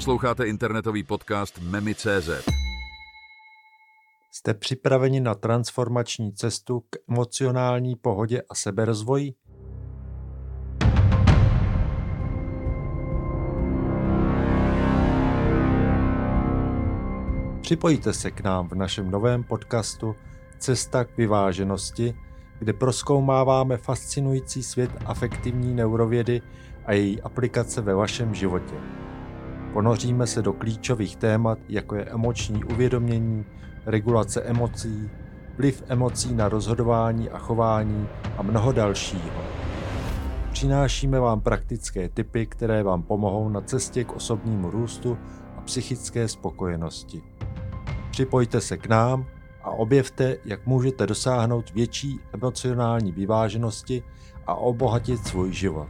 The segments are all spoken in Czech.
Posloucháte internetový podcast Memi.cz. Jste připraveni na transformační cestu k emocionální pohodě a seberozvoji? Připojte se k nám v našem novém podcastu Cesta k vyváženosti, kde proskoumáváme fascinující svět afektivní neurovědy a její aplikace ve vašem životě. Ponoříme se do klíčových témat, jako je emoční uvědomění, regulace emocí, vliv emocí na rozhodování a chování a mnoho dalšího. Přinášíme vám praktické typy, které vám pomohou na cestě k osobnímu růstu a psychické spokojenosti. Připojte se k nám a objevte, jak můžete dosáhnout větší emocionální vyváženosti a obohatit svůj život.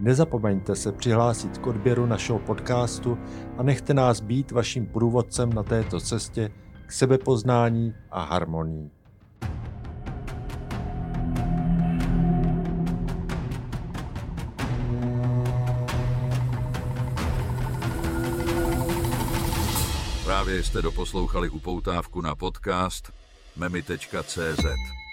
Nezapomeňte se přihlásit k odběru našeho podcastu a nechte nás být vaším průvodcem na této cestě k sebepoznání a harmonii. Právě jste doposlouchali upoutávku na podcast memi.cz.